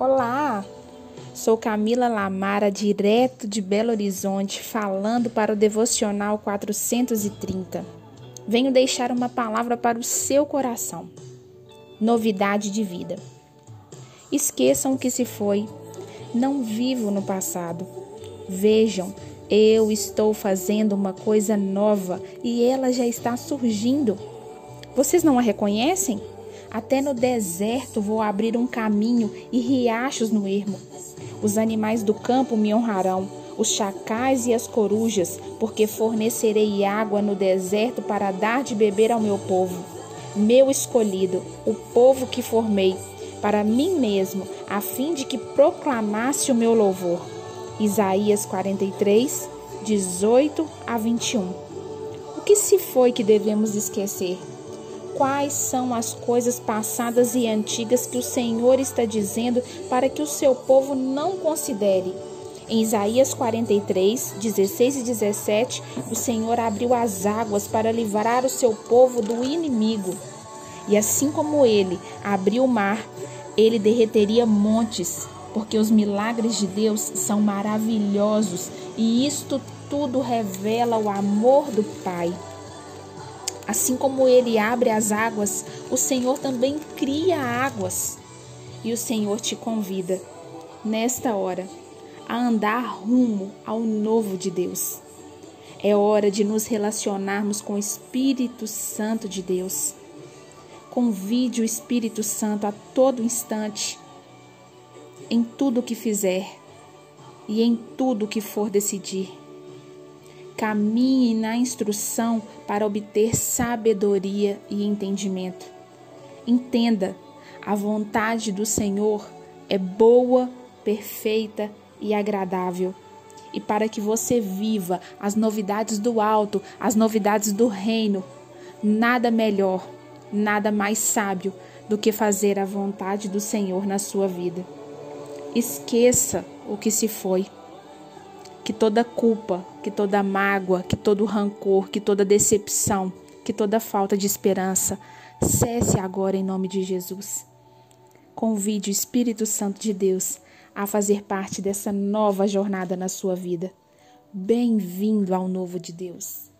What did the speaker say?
Olá, sou Camila Lamara, direto de Belo Horizonte, falando para o Devocional 430. Venho deixar uma palavra para o seu coração. Novidade de vida. Esqueçam o que se foi. Não vivo no passado. Vejam, eu estou fazendo uma coisa nova e ela já está surgindo. Vocês não a reconhecem? Até no deserto vou abrir um caminho e riachos no ermo. Os animais do campo me honrarão, os chacais e as corujas, porque fornecerei água no deserto para dar de beber ao meu povo, meu escolhido, o povo que formei, para mim mesmo, a fim de que proclamasse o meu louvor. Isaías 43, 18 a 21. O que se foi que devemos esquecer? Quais são as coisas passadas e antigas que o Senhor está dizendo para que o seu povo não considere. Em Isaías 43, 16 e 17, o Senhor abriu as águas para livrar o seu povo do inimigo. E assim como ele abriu o mar, ele derreteria montes, porque os milagres de Deus são maravilhosos e isto tudo revela o amor do Pai. Assim como ele abre as águas, o Senhor também cria águas. E o Senhor te convida, nesta hora, a andar rumo ao novo de Deus. É hora de nos relacionarmos com o Espírito Santo de Deus. Convide o Espírito Santo a todo instante, em tudo o que fizer e em tudo o que for decidir. Caminhe na instrução para obter sabedoria e entendimento. Entenda, a vontade do Senhor é boa, perfeita e agradável. E para que você viva as novidades do alto, as novidades do reino, nada melhor, nada mais sábio do que fazer a vontade do Senhor na sua vida. Esqueça o que se foi que toda culpa, que toda mágoa, que todo rancor, que toda decepção, que toda falta de esperança cesse agora em nome de Jesus. Convide o Espírito Santo de Deus a fazer parte dessa nova jornada na sua vida. Bem-vindo ao novo de Deus.